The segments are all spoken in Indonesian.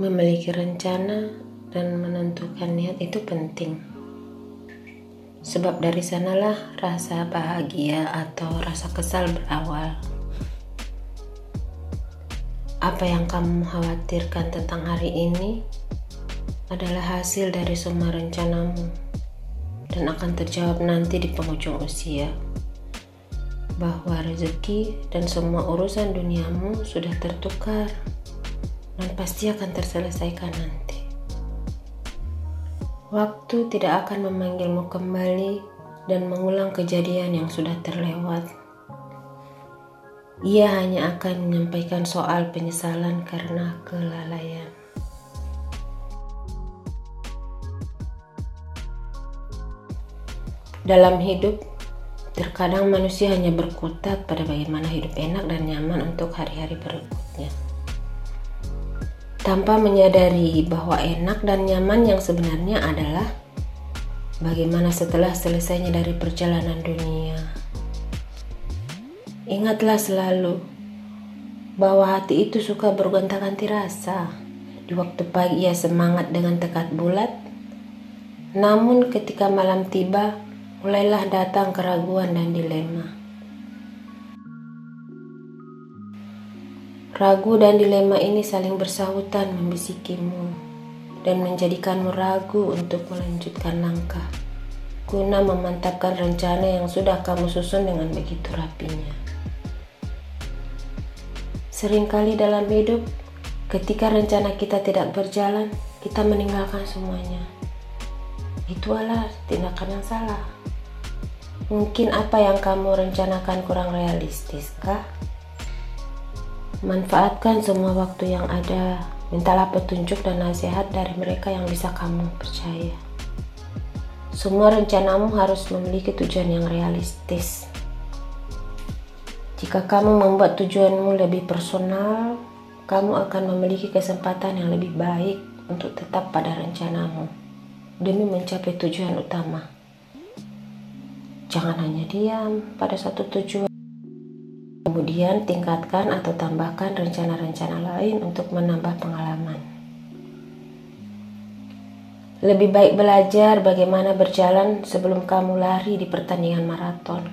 memiliki rencana dan menentukan niat itu penting. Sebab dari sanalah rasa bahagia atau rasa kesal berawal. Apa yang kamu khawatirkan tentang hari ini adalah hasil dari semua rencanamu dan akan terjawab nanti di penghujung usia bahwa rezeki dan semua urusan duniamu sudah tertukar dan pasti akan terselesaikan nanti. Waktu tidak akan memanggilmu kembali dan mengulang kejadian yang sudah terlewat. Ia hanya akan menyampaikan soal penyesalan karena kelalaian. Dalam hidup, terkadang manusia hanya berkutat pada bagaimana hidup enak dan nyaman untuk hari-hari berikutnya tanpa menyadari bahwa enak dan nyaman yang sebenarnya adalah bagaimana setelah selesainya dari perjalanan dunia. Ingatlah selalu bahwa hati itu suka bergonta-ganti rasa. Di waktu pagi ia semangat dengan tekad bulat, namun ketika malam tiba, mulailah datang keraguan dan dilema. Ragu dan dilema ini saling bersahutan membisikimu dan menjadikanmu ragu untuk melanjutkan langkah guna memantapkan rencana yang sudah kamu susun dengan begitu rapinya. Seringkali dalam hidup, ketika rencana kita tidak berjalan, kita meninggalkan semuanya. Itu adalah tindakan yang salah. Mungkin apa yang kamu rencanakan kurang realistis, kah? Manfaatkan semua waktu yang ada. Mintalah petunjuk dan nasihat dari mereka yang bisa kamu percaya. Semua rencanamu harus memiliki tujuan yang realistis. Jika kamu membuat tujuanmu lebih personal, kamu akan memiliki kesempatan yang lebih baik untuk tetap pada rencanamu demi mencapai tujuan utama. Jangan hanya diam pada satu tujuan. Kemudian tingkatkan atau tambahkan rencana-rencana lain untuk menambah pengalaman. Lebih baik belajar bagaimana berjalan sebelum kamu lari di pertandingan maraton.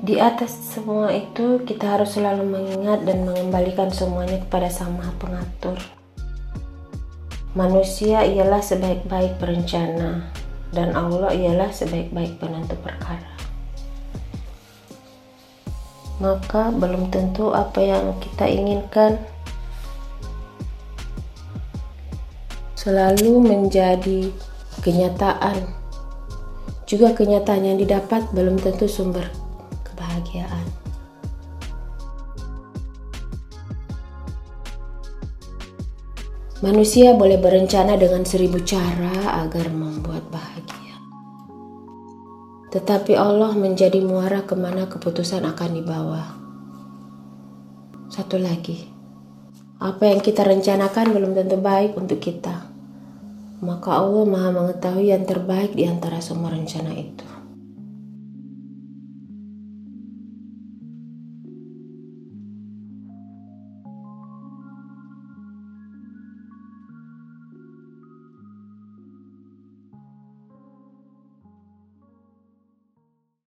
Di atas semua itu, kita harus selalu mengingat dan mengembalikan semuanya kepada Sang Maha Pengatur. Manusia ialah sebaik-baik perencana, dan Allah ialah sebaik-baik penentu perkara maka belum tentu apa yang kita inginkan selalu menjadi kenyataan. Juga kenyataan yang didapat belum tentu sumber kebahagiaan. Manusia boleh berencana dengan seribu cara agar membuat bahagia. Tetapi Allah menjadi muara ke mana keputusan akan dibawa. Satu lagi, apa yang kita rencanakan belum tentu baik untuk kita. Maka Allah maha mengetahui yang terbaik di antara semua rencana itu.